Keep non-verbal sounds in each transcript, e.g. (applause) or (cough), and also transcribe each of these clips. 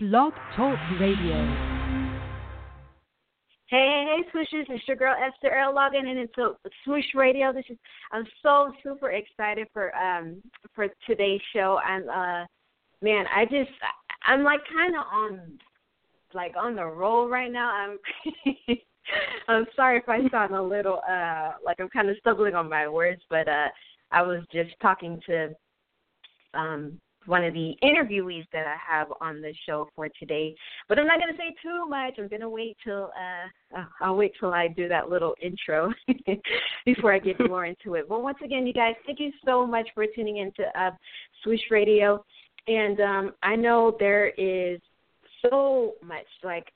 Blog Talk Radio. Hey, swooshes! It's your girl Esther L logging in into Swoosh Radio. This is I'm so super excited for um for today's show. I'm uh man, I just I'm like kind of on like on the roll right now. I'm (laughs) I'm sorry if I sound a little uh like I'm kind of stumbling on my words, but uh I was just talking to um one of the interviewees that I have on the show for today. But I'm not going to say too much. I'm going to wait till uh, uh I'll wait till I do that little intro (laughs) before I get (laughs) more into it. But once again, you guys, thank you so much for tuning into uh, Swoosh Radio. And um, I know there is so much like,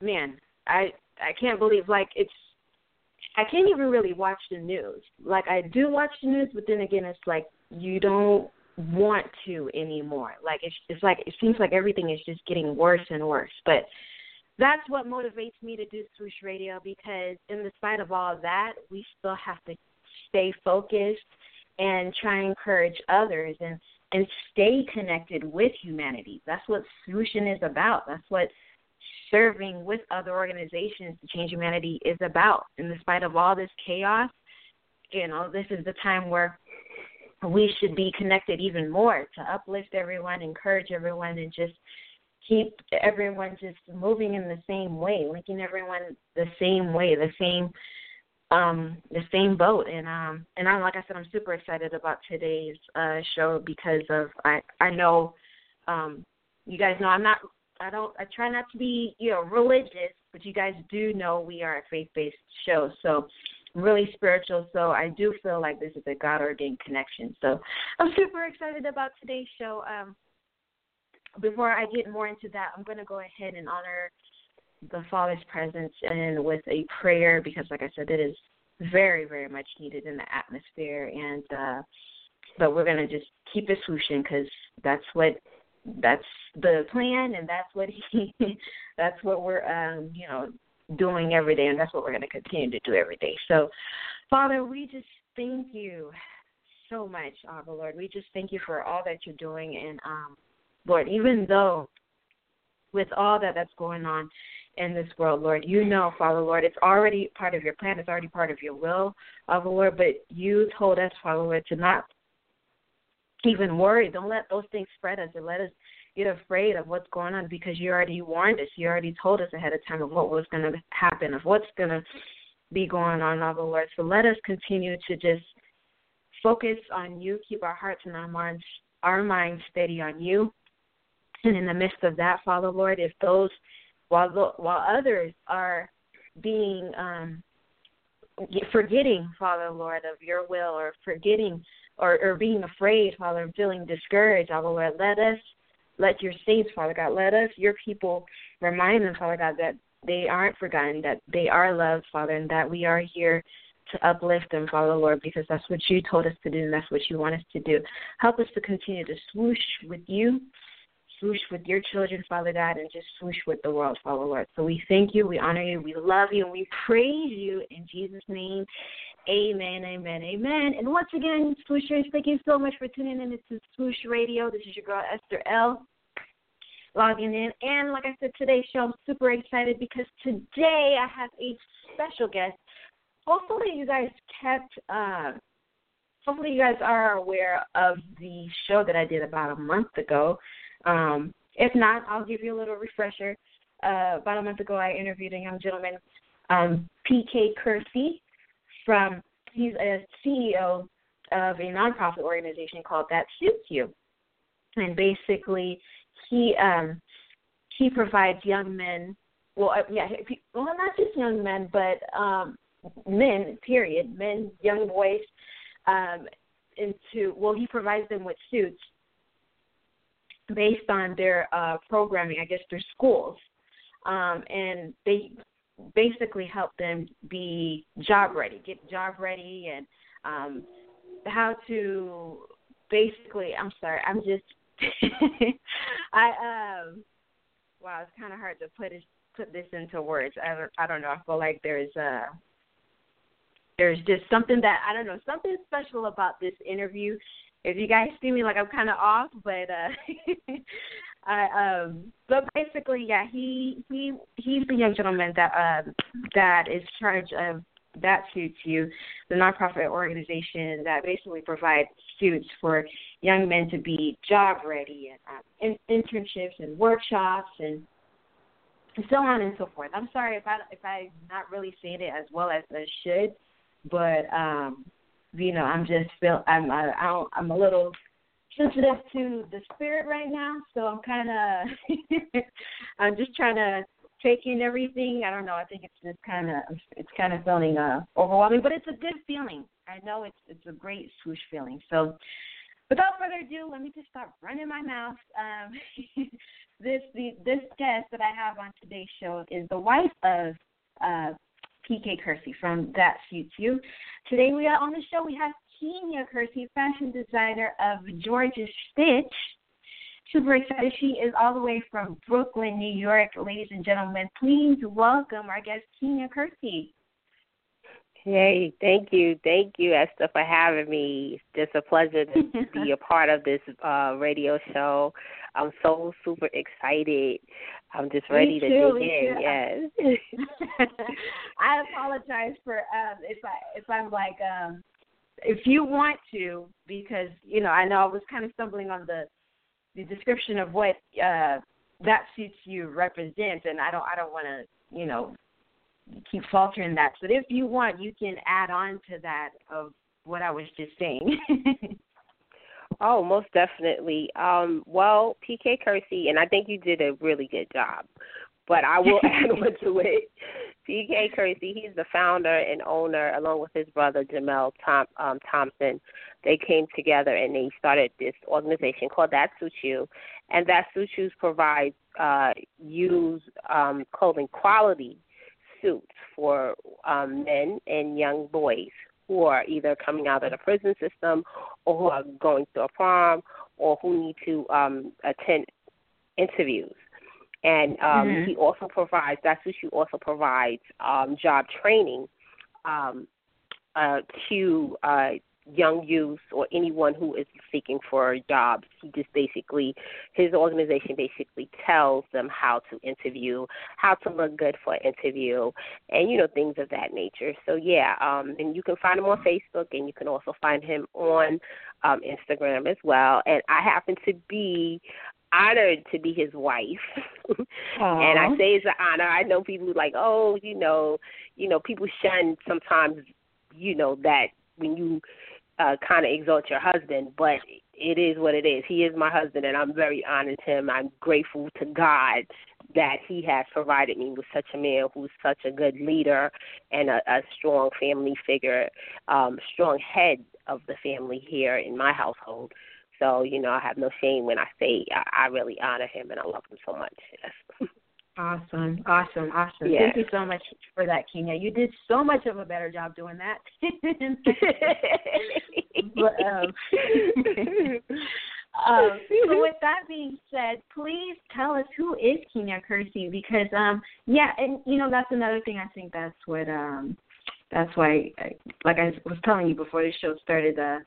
man, I I can't believe like it's I can't even really watch the news. Like I do watch the news, but then again, it's like you don't want to anymore. Like it's it's like it seems like everything is just getting worse and worse. But that's what motivates me to do swoosh radio because in the spite of all that, we still have to stay focused and try and encourage others and and stay connected with humanity. That's what swooshing is about. That's what serving with other organizations to change humanity is about. In the spite of all this chaos, you know, this is the time where we should be connected even more to uplift everyone, encourage everyone, and just keep everyone just moving in the same way, linking everyone the same way, the same um the same boat and um and I'm like I said I'm super excited about today's uh show because of I I know um you guys know I'm not I don't I try not to be, you know, religious, but you guys do know we are a faith based show. So really spiritual. So I do feel like this is a God ordained connection. So I'm super excited about today's show. Um, before I get more into that, I'm going to go ahead and honor the Father's presence and with a prayer because, like I said, it is very, very much needed in the atmosphere. And uh, but we're going to just keep it swooshing because that's what that's the plan and that's what he (laughs) that's what we're um you know doing every day, and that's what we're going to continue to do every day. So, Father, we just thank you so much, Abba Lord. We just thank you for all that you're doing, and um, Lord, even though with all that that's going on in this world, Lord, you know, Father Lord, it's already part of your plan. It's already part of your will, Father Lord. But you told us, Father Lord, to not even worry. Don't let those things spread us, and let us get afraid of what's going on because you already warned us. You already told us ahead of time of what was going to happen, of what's going to be going on, our Lord. So let us continue to just focus on you, keep our hearts and our minds, our minds steady on you. And in the midst of that, Father Lord, if those while while others are being um, forgetting, Father Lord, of your will, or forgetting, or, or being afraid, Father, feeling discouraged, Father Lord, let us let your saints, Father God, let us, your people, remind them, Father God, that they aren't forgotten, that they are loved, Father, and that we are here to uplift them, Father Lord, because that's what you told us to do and that's what you want us to do. Help us to continue to swoosh with you, swoosh with your children, Father God, and just swoosh with the world, Father Lord. So we thank you, we honor you, we love you, and we praise you in Jesus' name. Amen, amen, amen. And once again, Swooshers, thank you so much for tuning in to Swoosh Radio. This is your girl, Esther L. Logging in. And like I said, today's show, I'm super excited because today I have a special guest. Hopefully, you guys kept, uh, hopefully, you guys are aware of the show that I did about a month ago. Um, if not, I'll give you a little refresher. Uh, about a month ago, I interviewed a young gentleman, um, PK Kersey from he's a CEO of a nonprofit organization called That Suits You, and basically he um, he provides young men. Well, yeah, well, not just young men, but um, men. Period. Men, young boys. Um, into well, he provides them with suits based on their uh, programming. I guess their schools, um, and they basically help them be job ready, get job ready, and um, how to basically. I'm sorry, I'm just. (laughs) I um. Wow, it's kind of hard to put it, put this into words. I don't, I don't know. I feel like there's uh there's just something that I don't know something special about this interview. If you guys see me like I'm kind of off, but uh (laughs) I um but basically yeah he he he's the young gentleman that uh that is charged of that suits you the nonprofit organization that basically provides suits for young men to be job ready and um, in, internships and workshops and so on and so forth. I'm sorry if I if I'm not really saying it as well as I should, but um, you know I'm just feel I'm I, I I'm a little sensitive to the spirit right now, so I'm kind of (laughs) I'm just trying to take in everything. I don't know. I think it's just kind of it's kind of feeling uh overwhelming, but it's a good feeling. I know it's it's a great swoosh feeling. So without further ado, let me just stop running my mouth. Um, (laughs) this the this guest that I have on today's show is the wife of uh, PK Kersey from That Suits You. Today we are on the show. We have Kenya Kersey, fashion designer of Georgia Stitch. Super excited. She is all the way from Brooklyn, New York. Ladies and gentlemen, please welcome our guest, Kenya Kersey. Hey, thank you. Thank you, Esther, for having me. It's just a pleasure to (laughs) be a part of this uh, radio show. I'm so super excited. I'm just ready to dig in. Too. Yes. (laughs) I apologize for um, if I if I'm like um, if you want to because you know I know I was kind of stumbling on the the description of what uh, that suits you represents, and I don't I don't want to you know keep faltering that. But if you want, you can add on to that of what I was just saying. (laughs) oh, most definitely. Um, well, PK Kersey, and I think you did a really good job. But I will (laughs) add on to it. PK Kersey, he's the founder and owner, along with his brother Jamel Tom, um, Thompson. They came together and they started this organization called That Suits You, and That Suits You provides uh, use um, clothing quality suits for um, men and young boys who are either coming out of the prison system or who are going to a prom or who need to um, attend interviews. And um, mm-hmm. he also provides, that's what she also provides um, job training um, uh, to uh, young youth or anyone who is seeking for jobs. He just basically, his organization basically tells them how to interview, how to look good for an interview, and you know things of that nature. So yeah, um, and you can find him on Facebook, and you can also find him on um, Instagram as well. And I happen to be honored to be his wife. (laughs) and I say it's an honor. I know people like, oh, you know, you know, people shun sometimes, you know, that when you uh, kind of exalt your husband, but it is what it is. He is my husband, and I'm very honored to him. I'm grateful to God that He has provided me with such a man who's such a good leader and a, a strong family figure, um, strong head of the family here in my household. So, you know, I have no shame when I say I, I really honor him and I love him so much. Yes. (laughs) Awesome, awesome, awesome. Yes. Thank you so much for that, Kenya. You did so much of a better job doing that. (laughs) but, um, (laughs) (laughs) um, so with that being said, please tell us who is Kenya Kersey because um yeah, and you know that's another thing I think that's what um that's why I, like I was telling you before the show started uh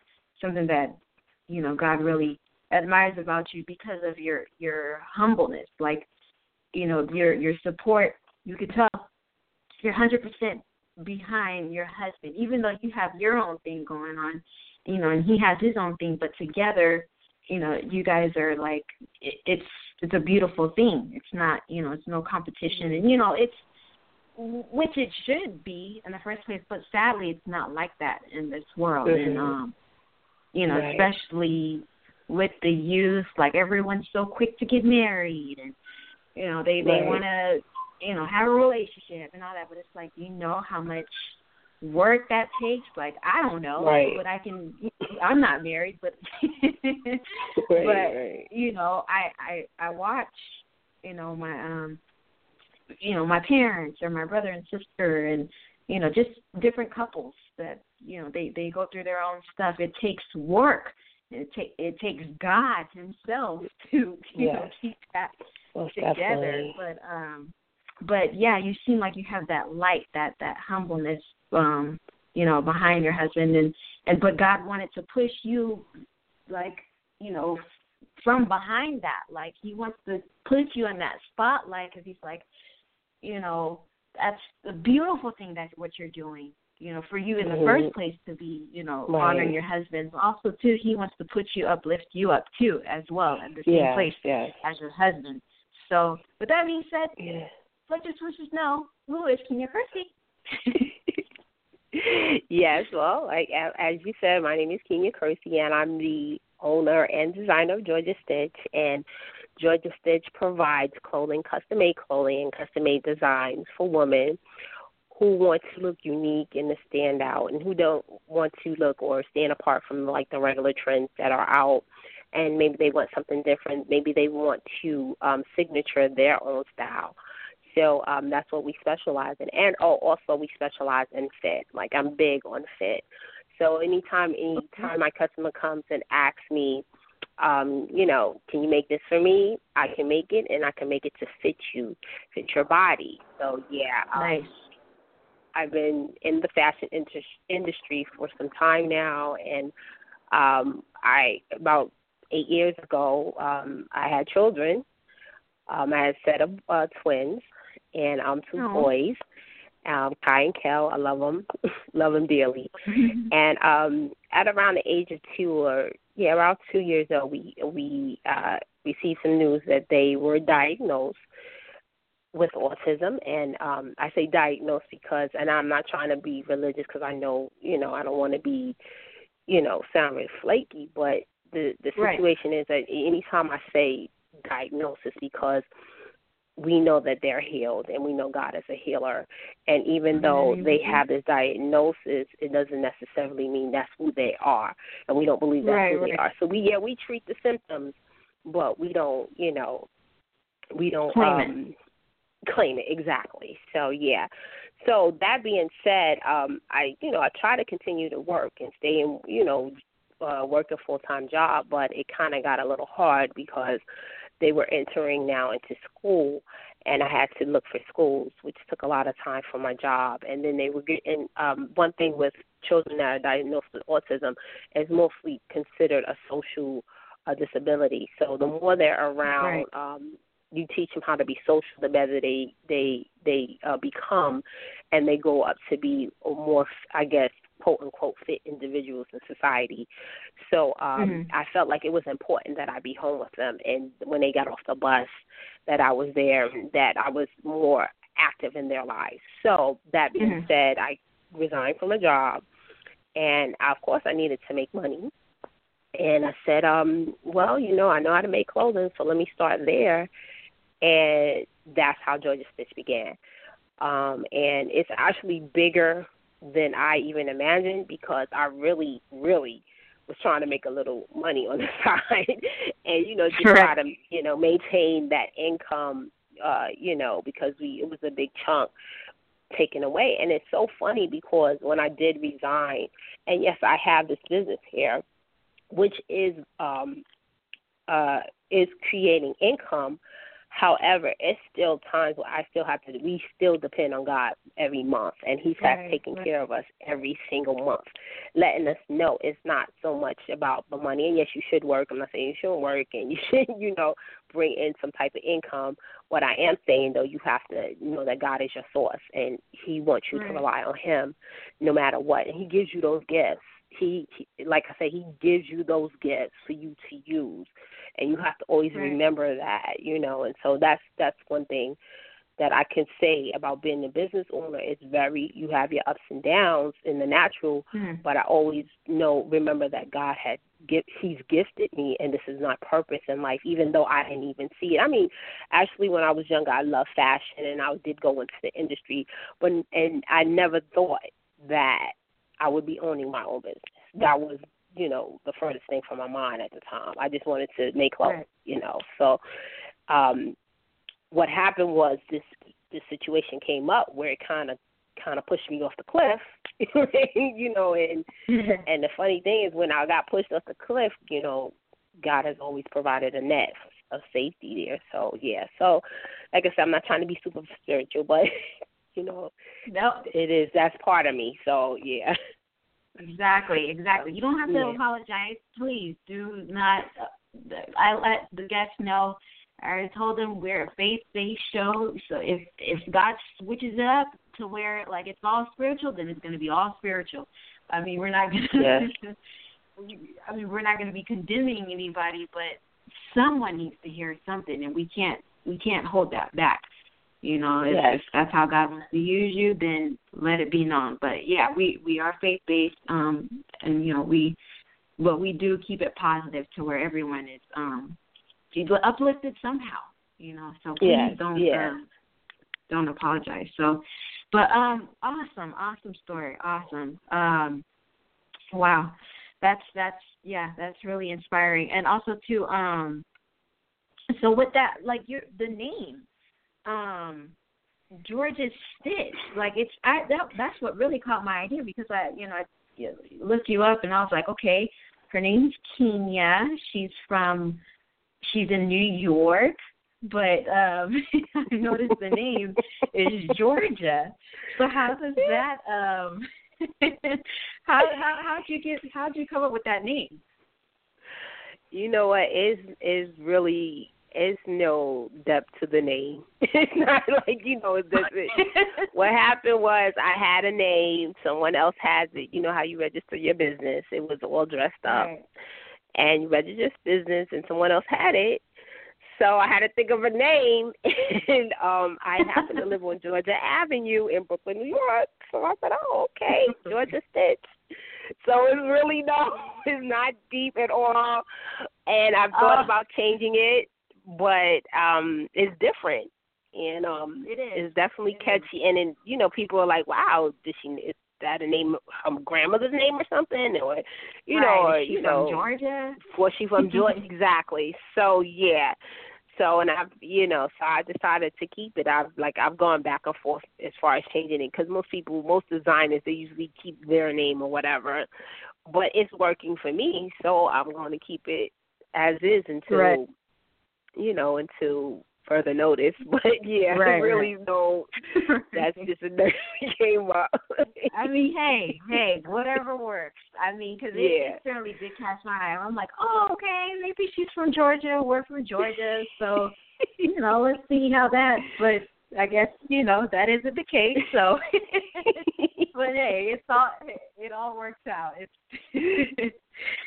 something that you know God really admires about you because of your your humbleness like you know your your support you can tell you're 100% behind your husband even though you have your own thing going on you know and he has his own thing but together you know you guys are like it, it's it's a beautiful thing it's not you know it's no competition and you know it's which it should be in the first place but sadly it's not like that in this world mm-hmm. and um you know right. especially with the youth like everyone's so quick to get married and you know they they right. want to you know have a relationship and all that but it's like you know how much work that takes like i don't know right. but i can i'm not married but (laughs) right, but right. you know i i i watch you know my um you know my parents or my brother and sister and you know just different couples that you know they they go through their own stuff it takes work it take it takes god himself to you yes. know keep that Most together definitely. but um but yeah you seem like you have that light that that humbleness um you know behind your husband and and but god wanted to push you like you know from behind that. Like he wants to put you in that spotlight because he's like, you know, that's a beautiful thing that what you're doing. You know, for you in the mm-hmm. first place to be, you know, right. honoring your husband. Also, too, he wants to put you up, lift you up too, as well, in the same yes, place yes. as your husband. So, with that being said, yes. let your switches know who is Kenya Kersey. yes, well, like as you said, my name is Kenya Kersey, and I'm the owner and designer of Georgia Stitch. And Georgia Stitch provides clothing, custom made clothing, and custom made designs for women who want to look unique and to stand out, and who don't want to look or stand apart from like the regular trends that are out. And maybe they want something different. Maybe they want to um, signature their own style. So um, that's what we specialize in. And oh, also we specialize in fit. Like I'm big on fit. So anytime anytime my customer comes and asks me, um, you know, can you make this for me? I can make it and I can make it to fit you, fit your body. So yeah. Um, nice. I've been in the fashion industry for some time now and um I about 8 years ago um I had children. Um I had a set of uh, twins and um two Aww. boys um, Kai and Kel. I love them, (laughs) love them dearly. (laughs) and um, at around the age of two, or yeah, around two years old, we we uh, received some news that they were diagnosed with autism. And um, I say diagnosed because, and I'm not trying to be religious because I know, you know, I don't want to be, you know, sound really flaky, but the the situation right. is that anytime I say diagnosis because we know that they're healed and we know God is a healer. And even though they have this diagnosis, it doesn't necessarily mean that's who they are. And we don't believe that's right, who right. they are. So we yeah, we treat the symptoms but we don't, you know, we don't claim um it. Claim it exactly. So yeah. So that being said, um I you know, I try to continue to work and stay in, you know, uh work a full time job, but it kinda got a little hard because they were entering now into school and I had to look for schools, which took a lot of time from my job. And then they were getting um, one thing with children that are diagnosed with autism is mostly considered a social uh, disability. So the more they're around, right. um, you teach them how to be social, the better they they they uh, become, and they go up to be more, I guess, quote unquote fit individuals in society. So um mm-hmm. I felt like it was important that I be home with them and when they got off the bus that I was there, that I was more active in their lives. So that being mm-hmm. said, I resigned from a job and of course I needed to make money. And I said, um, well, you know, I know how to make clothing, so let me start there. And that's how Georgia Stitch began. Um, and it's actually bigger than I even imagined because I really, really was trying to make a little money on (laughs) the side and, you know, just Correct. try to, you know, maintain that income, uh, you know, because we it was a big chunk taken away. And it's so funny because when I did resign and yes, I have this business here, which is um uh is creating income However, it's still times where I still have to. We still depend on God every month, and He's right, taking right. care of us every single month, letting us know it's not so much about the money. And yes, you should work. I'm not saying you shouldn't work, and you (laughs) should, you know, bring in some type of income. What I am saying though, you have to know that God is your source, and He wants you right. to rely on Him, no matter what, and He gives you those gifts. He, he like I said, he gives you those gifts for you to use and you have to always right. remember that, you know. And so that's that's one thing that I can say about being a business owner. It's very you have your ups and downs in the natural, mm. but I always know remember that God had gift He's gifted me, and this is my purpose in life. Even though I didn't even see it. I mean, actually, when I was younger, I loved fashion, and I did go into the industry, but and I never thought that I would be owning my own business. That was you know the furthest thing from my mind at the time. I just wanted to make clothes, right. you know. So um what happened was this this situation came up where it kind of kind of pushed me off the cliff, (laughs) you know. And (laughs) and the funny thing is, when I got pushed off the cliff, you know, God has always provided a net of safety there. So yeah. So like I said, I'm not trying to be super spiritual, but (laughs) you know, no, it is that's part of me. So yeah. Exactly, exactly. You don't have to Yeah. apologize. Please do not. I let the guests know. I told them we're a faith-based show, so if if God switches it up to where like it's all spiritual, then it's going to be all spiritual. I mean, we're not going to. Yes. (laughs) I mean, we're not going to be condemning anybody, but someone needs to hear something, and we can't we can't hold that back. You know, if, Yes. if that's how God wants to use you, then let it be known. But yeah, we we are faith based, um, and you know we, but we do keep it positive to where everyone is um uplifted somehow. You know, so please Yes, don't yeah. um, don't apologize. So, but um, awesome, awesome story, awesome. Um, wow, that's that's yeah, that's really inspiring, and also too um, so with that, like your the name, um, Georgia Stitch, like it's I that that's what really caught my idea because I you know I you know, looked you up and I was like okay, her name's Kenya, she's from she's in New York. But um (laughs) I noticed the name is Georgia. So how does that um (laughs) how how how'd you get how'd you come up with that name? You know what is is really is no depth to the name. (laughs) It's not like you know. It's (laughs) just, what happened was I had a name, someone else has it. You know how you register your business. It was all dressed up, Right. and you register your business, and someone else had it. So I had to think of a name, (laughs) and um I happen to live on Georgia Avenue in Brooklyn, New York. So I said, "Oh, okay, Georgia Stitch." So it's really no, it's not deep at all. And I've thought Oh. about changing it, but um it's different. And um It is. it's definitely It is. catchy and then you know, people are like, Wow, did she is that a name her grandmother's name or something? Or you know, or she you from know Georgia. was she from Georgia? (laughs) exactly. So yeah. So and I've you know so I decided to keep it. I've like I've gone back and forth as far as changing it because most people, most designers, they usually keep their name or whatever. But it's working for me, so I'm going to keep it as is until Right. You know until further notice. (laughs) But yeah, Right, really no. (laughs) That's just a name that came up. I mean, hey, hey, whatever works. I mean, because it, Yeah. it certainly did catch my eye. I'm like, oh, okay, maybe she's from Georgia. We're from Georgia, so you know, let's see how that. But I guess you know that isn't the case. So, (laughs) but hey, it's all it all works out. It's (laughs)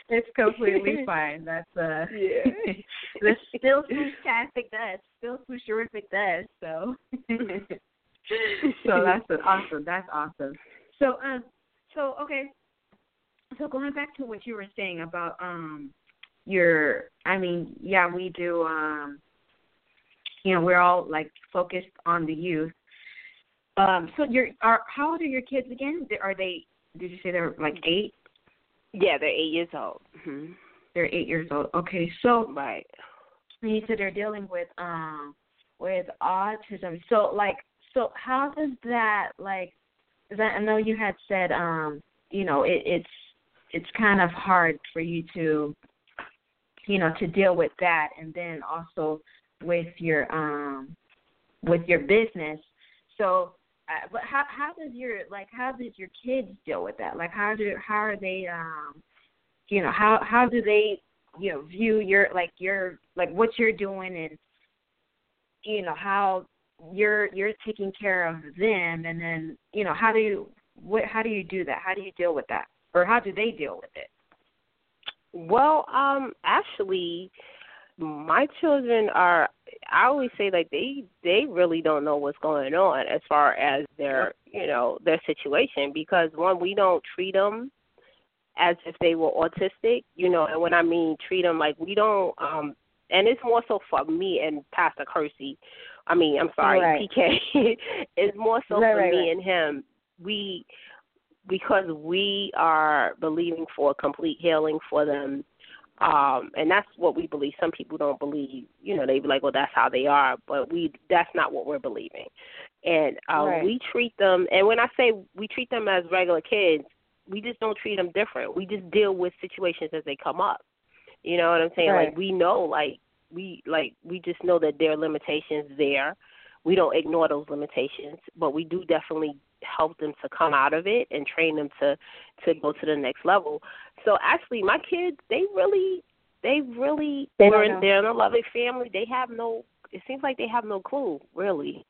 it's completely (laughs) fine. That's uh, Yeah. there's still fantastic does, still terrific does. So, so that's awesome. That's awesome. So um, so okay, so going back to what you were saying about um your, I mean, yeah, we do um, you know, we're all like focused on the youth. Um, so you're how old are your kids again? Are they? Did you say they're like eight? yeah, they're eight years old. hmm They're eight years old. Okay, so Right. you said they're dealing with um with autism. So like so how does that like? I I know you had said um you know it, it's it's kind of hard for you to you know to deal with that and then also with your um with your business. So uh, but how how does your like how does your kids deal with that? Like how do how are they um you know how how do they you know view your like your like what you're doing and you know how you're you're taking care of them and then you know how do you what how do you do that how do you deal with that or how do they deal with it Well, um, actually, my children are. I always say like they they really don't know what's going on as far as their you know their situation because one we don't treat them as if they were autistic, you know, and when I mean treat them like we don't um and it's more so for me and Pastor Kersey. I mean, I'm sorry, Right. PK. (laughs) it's more so Right, for right, me and him. We because we are believing for complete healing for them. Um, and that's what we believe. Some people don't believe, you know, they be like, well, that's how they are, but we, that's not what we're believing. And, um, Right. we treat them, and when I say we treat them as regular kids, we just don't treat them different. We just deal with situations as they come up. You know what I'm saying? Right. Like we know, like we like we just know that there are limitations there. We don't ignore those limitations, but we do definitely help them to come out of it and train them to to go to the next level. So actually, my kids they really they really they were in, they're in a loving family. They have no. It seems like they have no clue really.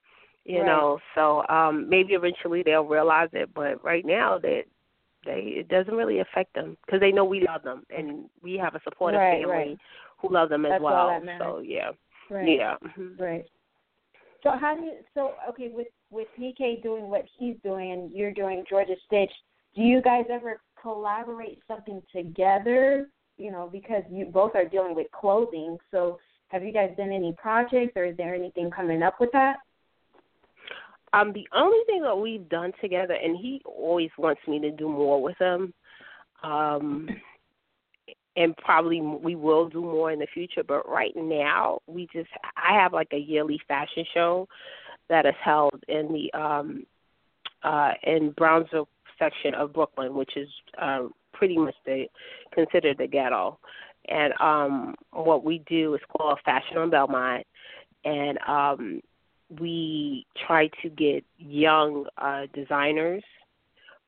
You right. know, so um maybe eventually they'll realize it, but right now that they it doesn't really affect them because they know we love them and we have a supportive right, family right. who love them as That's well. All that matters. so yeah, right. yeah, mhm. right. So how do you? So okay, with with PK doing what he's doing and you're doing Georgia Stitch, do you guys ever collaborate something together? You know, because you both are dealing with clothing. So have you guys done any projects, or is there anything coming up with that? Um, the only thing that we've done together, and he always wants me to do more with him, um, and probably we will do more in the future. But right now, we just I have like a yearly fashion show that is held in the um, uh, in Brownsville section of Brooklyn, which is uh, pretty much the considered the ghetto. And um, what we do is called Fashion on Belmont, and um, we try to get young uh, designers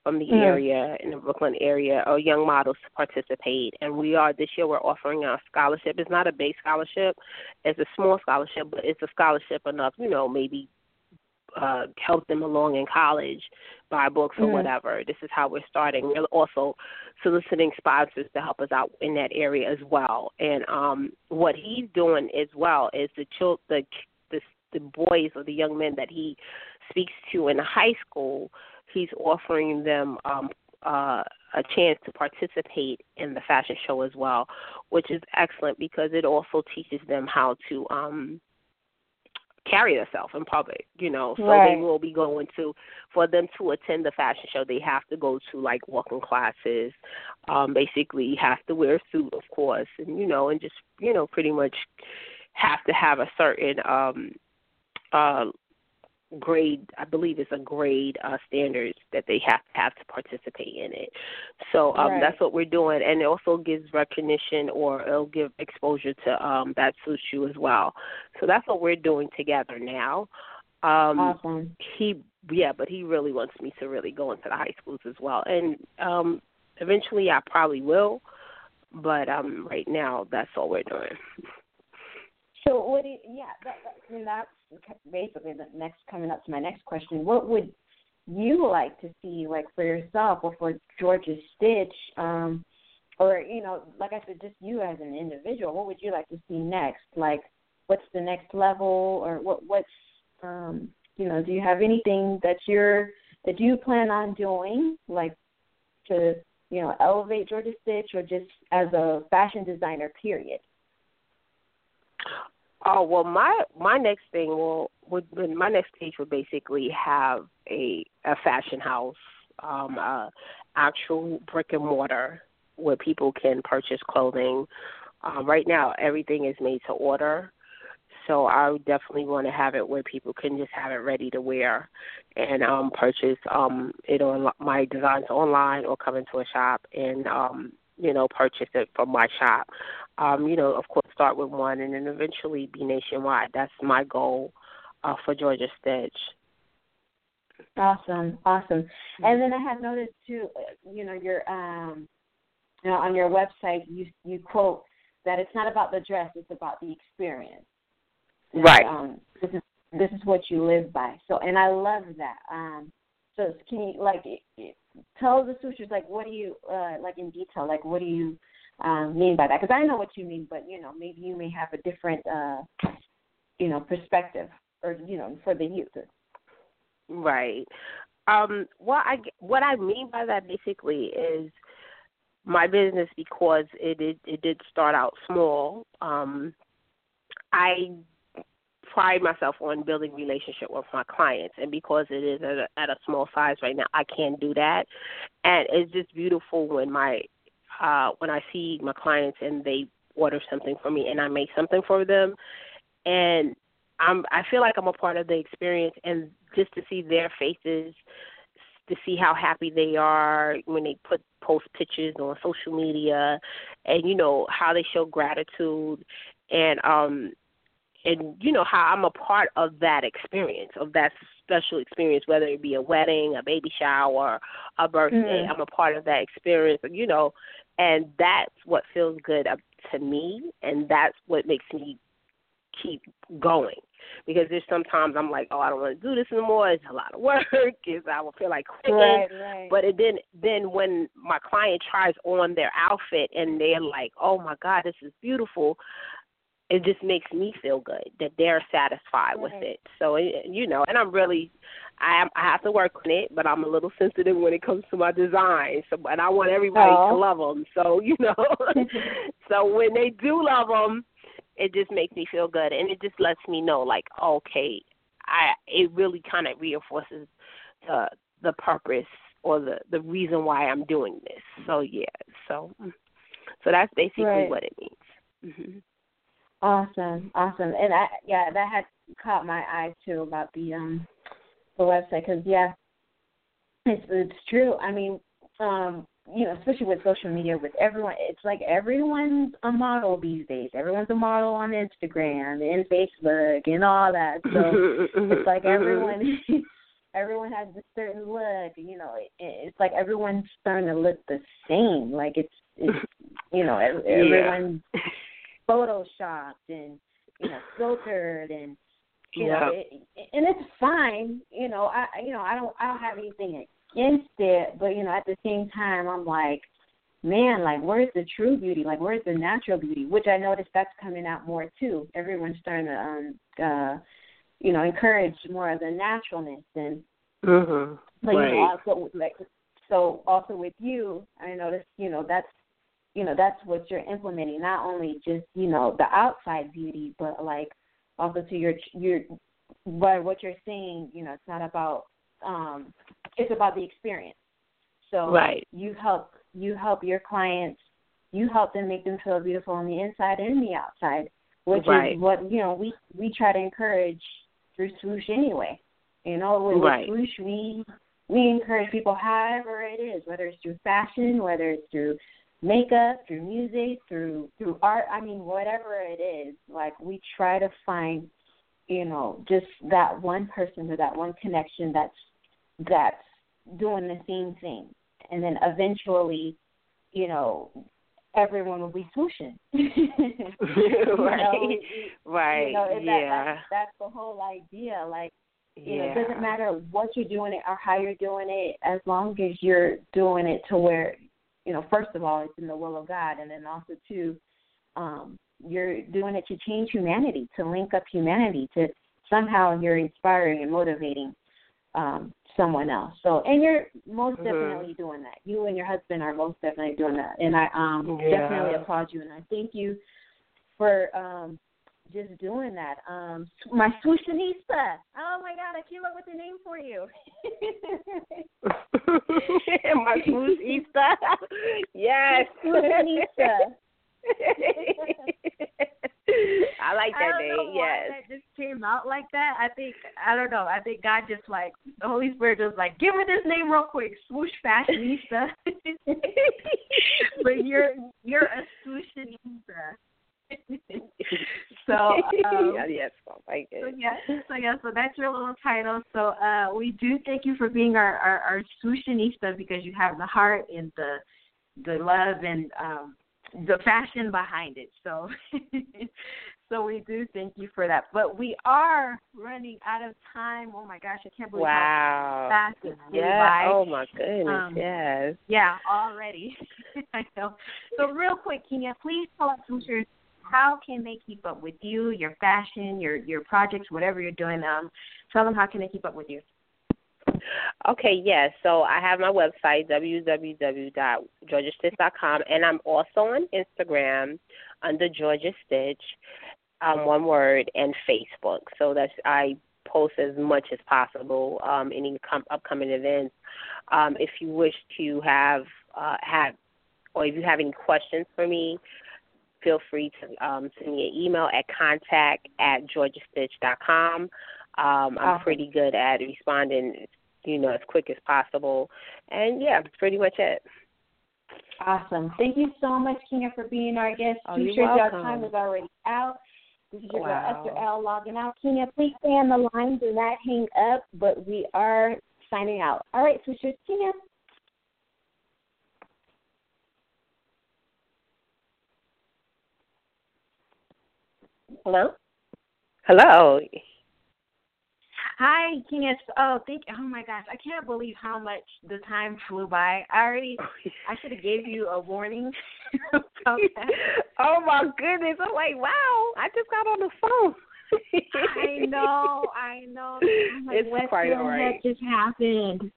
from the Mhm. area in the Brooklyn area or young models to participate. And we are this year we're offering a scholarship. It's not a big scholarship, it's a small scholarship, but it's a scholarship enough, you know, maybe uh help them along in college, buy books or Mhm. whatever. This is how we're starting. We're also soliciting sponsors to help us out in that area as well. And um what he's doing as well is the chil- the the the boys or the young men that he speaks to in high school, he's offering them um uh a chance to participate in the fashion show as well, which is excellent because it also teaches them how to um carry themselves in public, you know. So Right. they will be going to for them to attend the fashion show they have to go to like walking classes. Um basically have to wear a suit of course and you know and just you know pretty much have to have a certain um uh grade I believe it's a grade uh standards that they have to have to participate in it. So um Right. that's what we're doing and it also gives recognition or it'll give exposure to um that suits you as well. So that's what we're doing together now. Um awesome. he yeah, but he really wants me to really go into the high schools as well. And um eventually I probably will, but um right now that's all we're doing. So what do you, yeah, that, that, mean, that's basically the next coming up to my next question. What would you like to see, like for yourself or for Georgia Stitch, um, or you know, like I said, just you as an individual? What would you like to see next? Like, what's the next level, or what what's um, you know, do you have anything that you're that you plan on doing, like to you know elevate Georgia Stitch, or just as a fashion designer? Period. Oh well, my my next thing will would my next stage would basically have a a fashion house, um, uh, actual brick and mortar where people can purchase clothing. Um, right now, everything is made to order, so I would definitely want to have it where people can just have it ready to wear and um, purchase um, it on my designs online or come into a shop and um, you know purchase it from my shop um, you know, of course, start with one and then eventually be nationwide. That's my goal uh, for Georgia Stitch. Awesome, awesome. And then I have noticed too, uh, you know, your um, you know, on your website, you you quote that it's not about the dress, it's about the experience. And, Right. Um, this is this is what you live by. So, and I love that. Um, so can you like tell the sutures like what do you uh, like in detail? Like what do you um, mean by that? Because I know what you mean, but you know maybe you may have a different uh, you know perspective or you know for the youth. Right. Um, what I what I mean by that basically is my business because it it, it did start out small. Um, I pride myself on building relationship with my clients, and because it is at a, at a small size right now, I can't do that. And it's just beautiful when my uh, when I see my clients and they order something for me, and I make something for them, and I'm I feel like I'm a part of the experience, and just to see their faces, to see how happy they are when they put post pictures on social media, and you know how they show gratitude, and um and you know how I'm a part of that experience, of that special experience, whether it be a wedding, a baby shower, a birthday. Mm-hmm. I'm a part of that experience, you know, and that's what feels good to me, and that's what makes me keep going. Because there's sometimes I'm like, oh, I don't want to do this anymore. It's a lot of work. (laughs) It's I will feel like quitting. Right, right. But it then then when my client tries on their outfit and they're like, oh my God, this is beautiful it just makes me feel good that they're satisfied right. with it. So you know, and I'm really, I I have to work on it, but I'm a little sensitive when it comes to my design. So, and I want everybody oh. to love them. So (laughs) you know, (laughs) so when they do love them, it just makes me feel good, and it just lets me know, like, okay, I it really kind of reinforces the the purpose or the the reason why I'm doing this. So yeah, so so that's basically right. what it means. Mm-hmm. Awesome, awesome, and I yeah that had caught my eye too about the um the website because yeah, it's it's true. I mean, um, you know, especially with social media, with everyone, it's like everyone's a model these days. Everyone's a model on Instagram and Facebook and all that. So it's like everyone. (laughs) (laughs) everyone has a certain look. You know, it, it's like everyone's starting to look the same. Like it's, it's you know, everyone's (laughs) yeah photoshopped and you know filtered and you yeah. know it, and it's fine you know i you know i don't i don't have anything against it but you know at the same time i'm like man like where's the true beauty like where's the natural beauty which i noticed that's coming out more too everyone's starting to um uh you know encourage more of the naturalness and mm-hmm. but right. you know also like so also with you i noticed you know that's you know that's what you're implementing not only just you know the outside beauty but like also to your your but what you're saying you know it's not about um it's about the experience so right. you help you help your clients you help them make them feel beautiful on the inside and the outside which right. is what you know we we try to encourage through swoosh anyway you know with, right. with swoosh we we encourage people however it is whether it's through fashion whether it's through makeup, through music, through through art. I mean, whatever it is, like we try to find, you know, just that one person or that one connection that's that's doing the same thing, and then eventually, you know, everyone will be swooshing. (laughs) (laughs) right, know, right, you know, that, yeah. That's, that's the whole idea. Like, you yeah. know, it doesn't matter what you're doing it or how you're doing it, as long as you're doing it to where you know, first of all, it's in the will of God, and then also too, um, you're doing it to change humanity, to link up humanity, to somehow you're inspiring and motivating um, someone else. So, and you're most mm-hmm. definitely doing that. You and your husband are most definitely doing that, and I um, yeah. definitely applaud you, and I thank you for um, just doing that. Um, my swooshinista. Oh my God, I came up with a name for you. (laughs) my swooshinista. (laughs) yes. Swooshinista. (laughs) I like that I name. Yes. that just came out like that. I think I don't know. I think God just like the Holy Spirit just like give me this name real quick, swoosh fashionista. but you're you're a swooshinista. So (laughs) um, yes, oh my so yeah, so yeah, so that's your little title. So uh, we do thank you for being our our, our swooshinista because you have the heart and the the love and um, the fashion behind it. So (laughs) so we do thank you for that. But we are running out of time. Oh my gosh, I can't believe wow. how fast it's yeah. by. Oh my goodness. Um, yes. Yeah, already. (laughs) I know. So real quick, Kenya, please tell our listeners how can they keep up with you, your fashion, your your projects, whatever you're doing? Um, tell them how can they keep up with you. Okay, yes. So I have my website www.georgiastitch.com, and I'm also on Instagram under Georgia Stitch, um, one word, and Facebook. So that's I post as much as possible. Um, any com- upcoming events. Um, if you wish to have uh, have, or if you have any questions for me, feel free to um, send me an email at contact at georgiastitch.com. Um, I'm awesome. pretty good at responding, you know, as quick as possible. And yeah, that's pretty much it. Awesome. Thank you so much, Kenya, for being our guest. Oh, Too you're sure welcome. our time is already out. This is your wow. Esther L logging out. Kenya, please stay on the line. Do not hang up, but we are signing out. All right, switchers, Kenya. Hello? Hello. Hi, Kenya. Oh, thank. Oh my gosh, I can't believe how much the time flew by. I already, I should have gave you a warning. (laughs) (laughs) Oh my goodness! I'm like, wow! I just got on the phone. I know, I know. I'm like, It's what quite all right. heck just happened?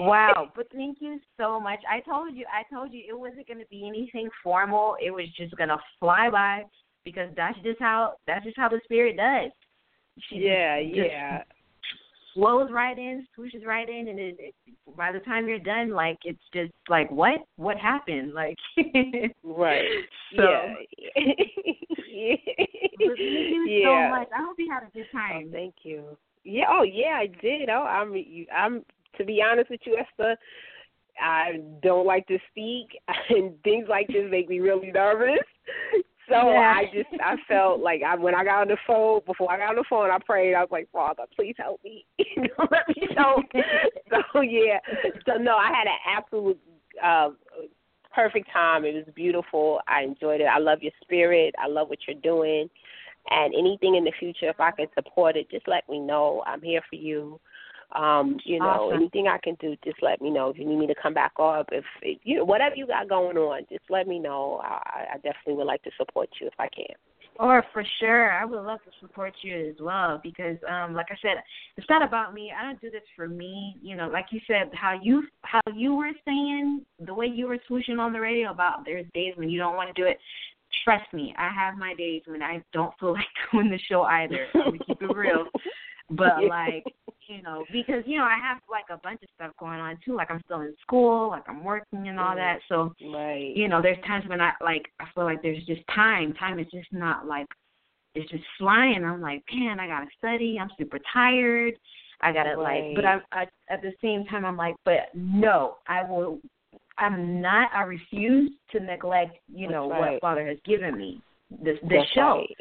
Wow! But thank you so much. I told you, I told you, it wasn't going to be anything formal. It was just going to fly by because that's just how that's just how the spirit does. She yeah, yeah. flows right in, swooshes right in, and it, it, by the time you're done, like it's just like what what happened? Like Right. (laughs) So, yeah. (laughs) yeah. thank you yeah. so much. I hope you had a good Oh, time. thank you. Yeah. Oh, yeah. I did. Oh, I'm. I'm. To be honest with you, Esther, I don't like to speak, (laughs) and things like this make me really nervous. So Yeah. I just I felt like I when I got on the phone before I got on the phone I prayed. I was like Father please help me. (laughs) You know let me know (laughs) so yeah. So no I had an absolute uh, perfect time. It was beautiful. I enjoyed it. I love your spirit. I love what you're doing. And anything in the future if I can support it just let me know. I'm here for you um, you know, Awesome. anything I can do, just let me know. If you need me to come back up, if you know, whatever you got going on, just let me know. I, I definitely would like to support you if I can. Or for sure, I would love to support you as well because, um, like I said, it's not about me. I don't do this for me. You know, like you said, how you how you were saying the way you were swooshing on the radio about there's days when you don't want to do it. Trust me, I have my days when I don't feel (laughs) like doing the show either. I'm gonna keep it real. (laughs) But like, you know, because you know I have like a bunch of stuff going on too. Like I'm still in school, like I'm working and all that. So Right. you know, there's times when I like I feel like there's just time. Time is just not like it's just flying. I'm like, man, I gotta study. I'm super tired. I gotta like, but I'm I, at the same time I'm like, but no, I will. I'm not. I refuse to neglect. You know right. what Father has given me. This this That's show. right.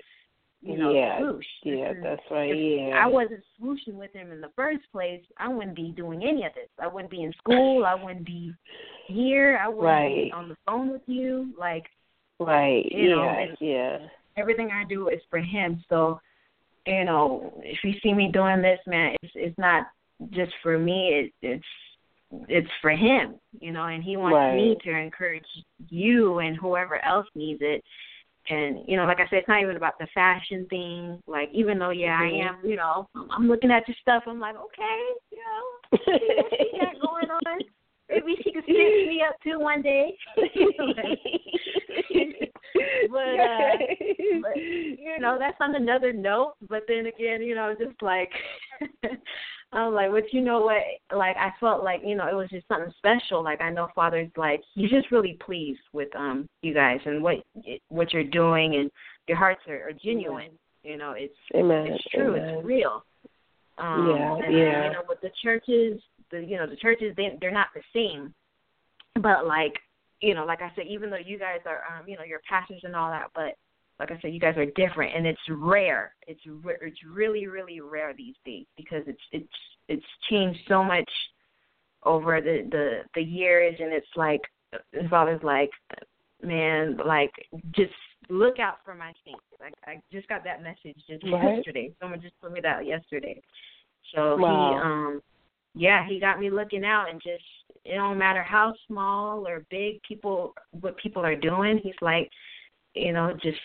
You know, Yeah. swoosh. Yeah, that's right. if Yeah. I wasn't swooshing with him in the first place, I wouldn't be doing any of this. I wouldn't be in school. I wouldn't be here. I wouldn't Right. be on the phone with you. Like right. you yeah. and- yeah. everything I do is for him. So, you know, if you see me doing this, man, it's it's not just for me. It, it's it's for him, you know, and he wants me to encourage you and whoever else needs it. And you know, like I said, it's not even about the fashion thing. Like, even though, yeah. I mm-hmm. am, you know, I'm looking at your stuff. I'm like, okay, you know, see what she got (laughs) going on. Maybe she could stitch me up too one day. (laughs) (laughs) (laughs) but uh but you know that's on another note but then again you know just like (laughs) i'm like but you know what like i felt like you know it was just something special like i know father's like he's just really pleased with um you guys and what what you're doing and your hearts are, are genuine you know it's Amen. it's true Amen. it's real um Yeah, and, yeah. you know with the churches the you know the churches they they're not the same but like you know like i said even though you guys are um you know you're pastors and all that but like i said you guys are different and it's rare it's re- it's really really rare these days because it's it's it's changed so much over the the the years and it's like his father's like man like just look out for my saints like i just got that message just Right. yesterday someone just put me that yesterday so Wow. he um yeah he got me looking out and just it don't matter how small or big people what people are doing he's like you know just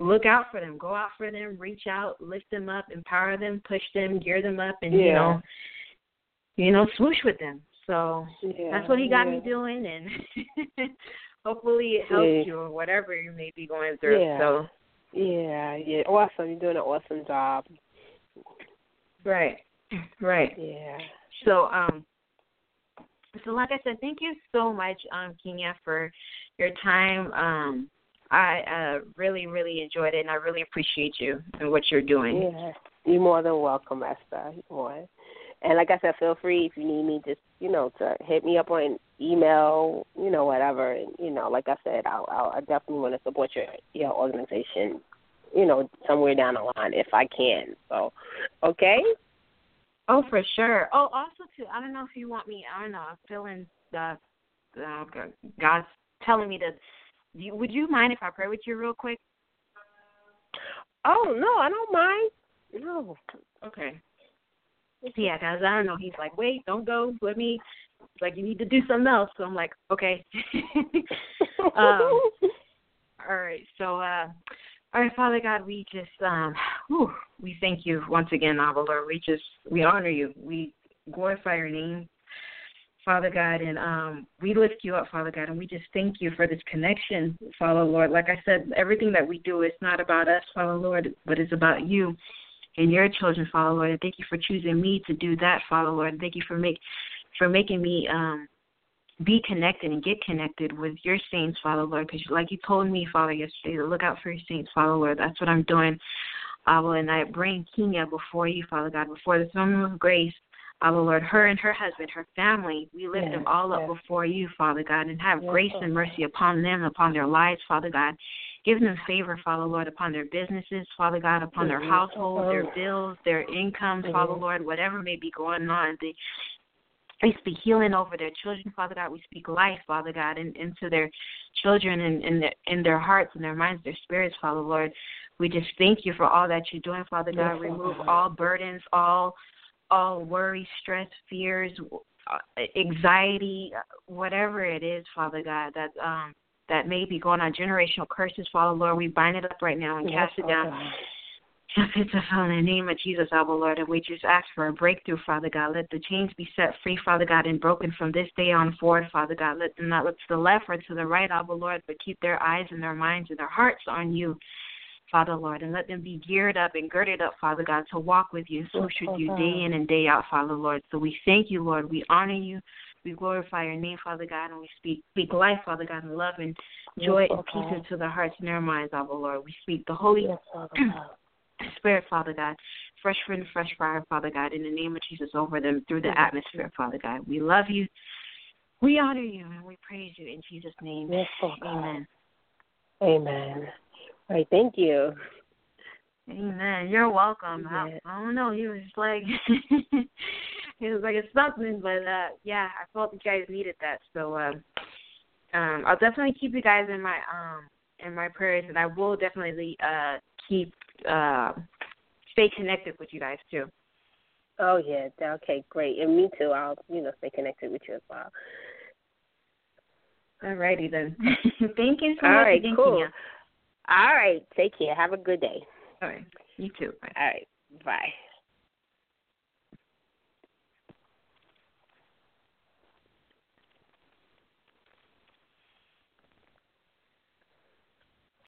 look out for them go out for them reach out lift them up empower them push them gear them up and you know you know swoosh with them so Yeah, that's what he got me doing and (laughs) hopefully it helps Yeah. you or whatever you may be going through Yeah. so Yeah, yeah. Awesome. You're doing an awesome job. right right Yeah. So, um, so like I said, thank you so much, um, Kenya, for your time. Um, I uh, really, really enjoyed it, and I really appreciate you and what you're doing. Yeah. You're more than welcome, Esther. You're more. And like I said, feel free if you need me, just you know, to hit me up on email, you know, whatever. And you know, like I said, I'll, I'll I definitely want to support your your organization you know, somewhere down the line if I can. So, okay. Oh, for sure. Oh, also too. I don't know if you want me. I don't know. I'm feeling the, uh, God's telling me to. You, would you mind if I pray with you real quick? Oh no, I don't mind. No. Okay. Yeah, guys. I don't know. He's like, wait, don't go. Let me. It's like you need to do something else. So I'm like, okay. (laughs) um, (laughs) all right. So, uh, all right, Father God, we just um, whew, we thank you once again, Abba Lord. We just we honor you. We glorify your name, Father God, and um, we lift you up, Father God, and we just thank you for this connection, Father Lord. Like I said, everything that we do is not about us, Father Lord, but it's about you and your children, Father Lord. And thank you for choosing me to do that, Father Lord. And thank you for make for making me um be connected and get connected with your saints, Father Lord, because like you told me, Father, yesterday, to look out for your saints, Father Lord. That's what I'm doing. Abba, and I bring Kenya before you, Father God, before the throne of grace. Abba, Lord, her and her husband, her family, we lift yes, them all up yes. before you, Father God, and have yes, grace and mercy upon them, upon their lives, Father God. Give them favor, Father Lord, upon their businesses, Father God, upon their household, their bills, their incomes, Father Lord, whatever may be going on. They we speak healing over their children, Father God. We speak life, Father God, in, into their children and in, in, their, in their hearts and their minds, their spirits, Father Lord. We just thank you for all that you're doing, Father God. Yes, Remove Father. all burdens, all all worry, stress, fears, uh, anxiety, whatever it is, Father God, that um that may be going on generational curses, Father Lord. We bind it up right now and yes, cast it down. God. It's in the name of Jesus, our Lord, and we just ask for a breakthrough, Father God. Let the chains be set free, Father God, and broken from this day on forward, Father God. Let them not look to the left or to the right, our Lord, but keep their eyes and their minds and their hearts on you, Father Lord, and let them be geared up and girded up, Father God, to walk with you and swoosh with you day in and day out, Father Lord. So we thank you, Lord. We honor you. We glorify your name, Father God, and we speak speak life, Father God, and love and joy and peace into the hearts and their minds, our Lord. We speak the holy yes, (clears throat) Spirit, Father God, fresh wind, fresh fire, Father God, in the name of Jesus over them through the atmosphere, Father God. We love you. We honor you and we praise you in Jesus' name. Yes, Amen. Amen. All right, thank you. Amen. You're welcome. I, I, don't know. He was like, (laughs) he was like it's something, but uh yeah, I felt you guys needed that. So um, um, I'll definitely keep you guys in my um in my prayers, and I will definitely uh keep uh, stay connected with you guys too. Oh yeah, okay, great, and me too. I'll you know stay connected with you as well. Alrighty then. (laughs) Thank you so All much right, again, cool. Kenya. All right, take care. Have a good day. All right, you too. Bye. All right, bye.